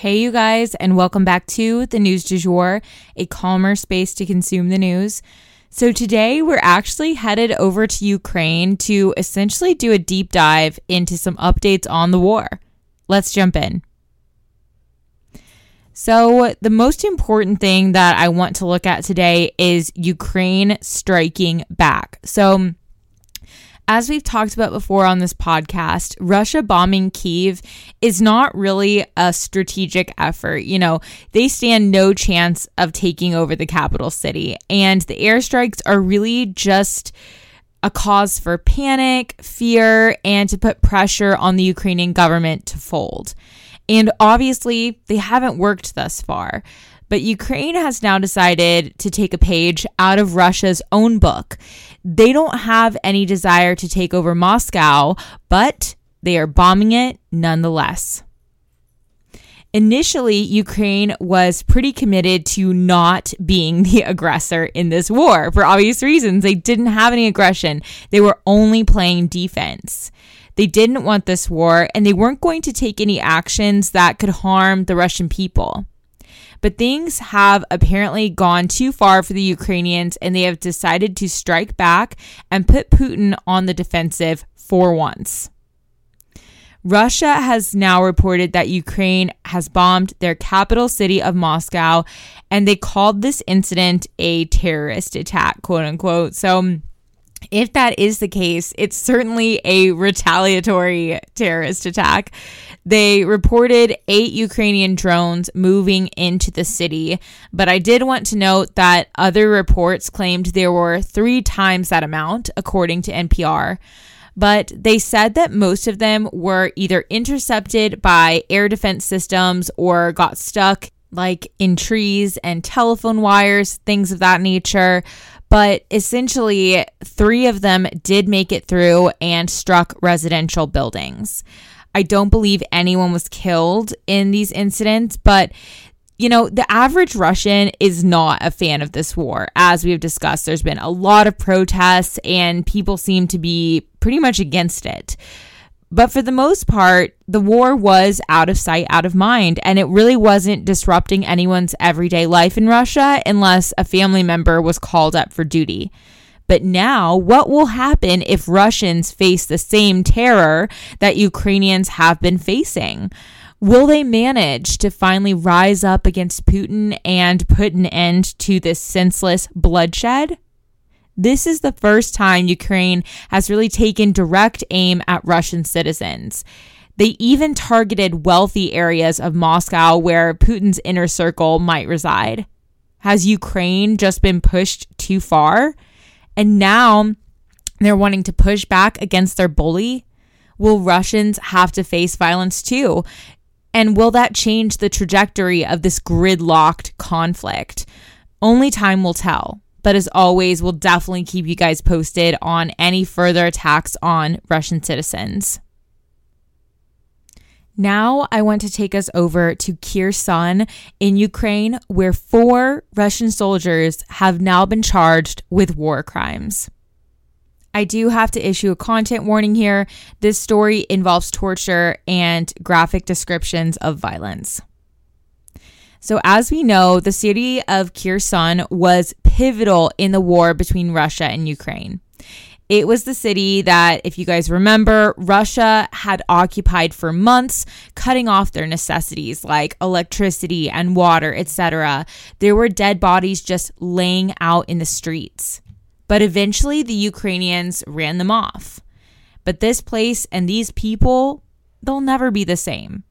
Hey, you guys, and welcome back to the News du Jour, a calmer space to consume the news. So, today we're actually headed over to Ukraine to essentially do a deep dive into some updates on the war. Let's jump in. So, the most important thing that I want to look at today is Ukraine striking back. So, as we've talked about before on this podcast, Russia bombing Kiev is not really a strategic effort. You know, they stand no chance of taking over the capital city, and the airstrikes are really just a cause for panic, fear, and to put pressure on the Ukrainian government to fold. And obviously, they haven't worked thus far. But Ukraine has now decided to take a page out of Russia's own book. They don't have any desire to take over Moscow, but they are bombing it nonetheless. Initially, Ukraine was pretty committed to not being the aggressor in this war for obvious reasons. They didn't have any aggression, they were only playing defense. They didn't want this war, and they weren't going to take any actions that could harm the Russian people. But things have apparently gone too far for the Ukrainians, and they have decided to strike back and put Putin on the defensive for once. Russia has now reported that Ukraine has bombed their capital city of Moscow, and they called this incident a terrorist attack, quote unquote. So, if that is the case, it's certainly a retaliatory terrorist attack. They reported eight Ukrainian drones moving into the city, but I did want to note that other reports claimed there were three times that amount, according to NPR. But they said that most of them were either intercepted by air defense systems or got stuck like in trees and telephone wires, things of that nature but essentially, three of them did make it through and struck residential buildings. I don't believe anyone was killed in these incidents, but you know, the average Russian is not a fan of this war. As we have discussed, there's been a lot of protests and people seem to be pretty much against it. But for the most part, the war was out of sight, out of mind, and it really wasn't disrupting anyone's everyday life in Russia unless a family member was called up for duty. But now, what will happen if Russians face the same terror that Ukrainians have been facing? Will they manage to finally rise up against Putin and put an end to this senseless bloodshed? This is the first time Ukraine has really taken direct aim at Russian citizens. They even targeted wealthy areas of Moscow where Putin's inner circle might reside. Has Ukraine just been pushed too far? And now they're wanting to push back against their bully? Will Russians have to face violence too? And will that change the trajectory of this gridlocked conflict? Only time will tell. But as always, we'll definitely keep you guys posted on any further attacks on Russian citizens. Now, I want to take us over to Kherson in Ukraine, where four Russian soldiers have now been charged with war crimes. I do have to issue a content warning here. This story involves torture and graphic descriptions of violence. So, as we know, the city of Kherson was pivotal in the war between Russia and Ukraine. It was the city that, if you guys remember, Russia had occupied for months, cutting off their necessities like electricity and water, etc. There were dead bodies just laying out in the streets. But eventually, the Ukrainians ran them off. But this place and these people, they'll never be the same.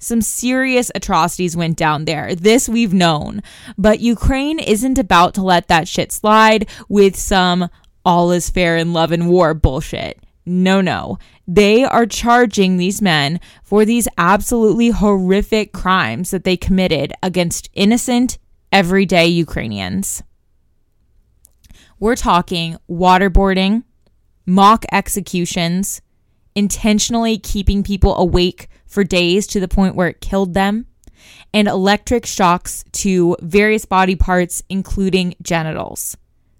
Some serious atrocities went down there. This we've known. But Ukraine isn't about to let that shit slide with some all is fair in love and war bullshit. No, no. They are charging these men for these absolutely horrific crimes that they committed against innocent, everyday Ukrainians. We're talking waterboarding, mock executions, intentionally keeping people awake for days to the point where it killed them, and electric shocks to various body parts, including genitals.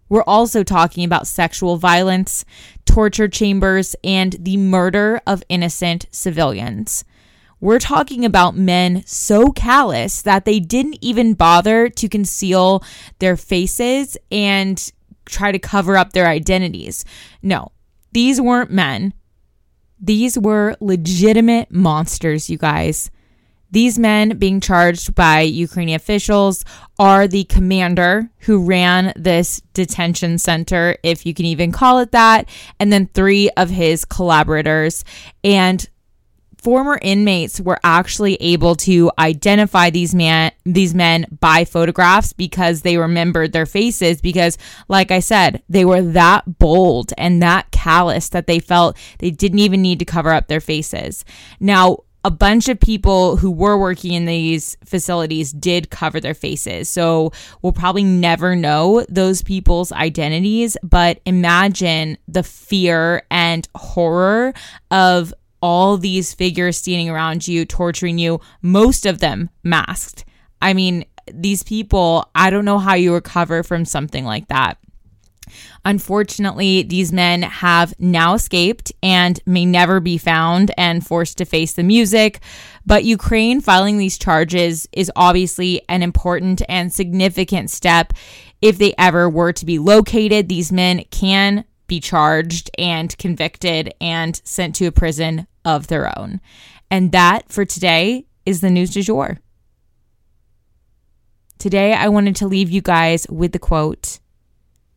We're also talking about sexual violence, torture chambers, and the murder of innocent civilians. We're talking about men so callous that they didn't even bother to conceal their faces and try to cover up their identities. No, these weren't men. These were legitimate monsters, you guys. These men being charged by Ukrainian officials are the commander who ran this detention center, if you can even call it that, and then three of his collaborators. And former inmates were actually able to identify these man these men by photographs because they remembered their faces because like I said they were that bold and that callous that they felt they didn't even need to cover up their faces. Now a bunch of people who were working in these facilities did cover their faces. So we'll probably never know those people's identities, but imagine the fear and horror of all these figures standing around you, torturing you, most of them masked. I mean, these people, I don't know how you recover from something like that. Unfortunately, these men have now escaped and may never be found and forced to face the music. But Ukraine filing these charges is obviously an important and significant step. If they ever were to be located, these men can be charged and convicted and sent to a prison of their own. And that for today is the news du jour. Today, I wanted to leave you guys with the quote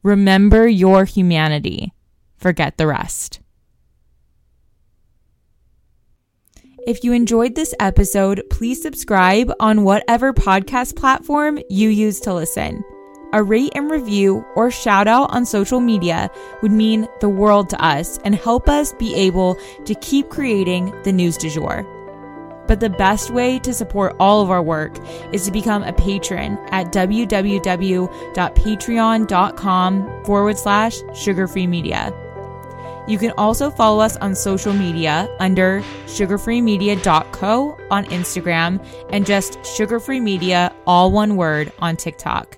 Remember your humanity, forget the rest. If you enjoyed this episode, please subscribe on whatever podcast platform you use to listen. A rate and review or shout out on social media would mean the world to us and help us be able to keep creating the news du jour. But the best way to support all of our work is to become a patron at www.patreon.com forward slash sugarfree media. You can also follow us on social media under sugarfreemedia.co on Instagram and just sugarfree media, all one word, on TikTok.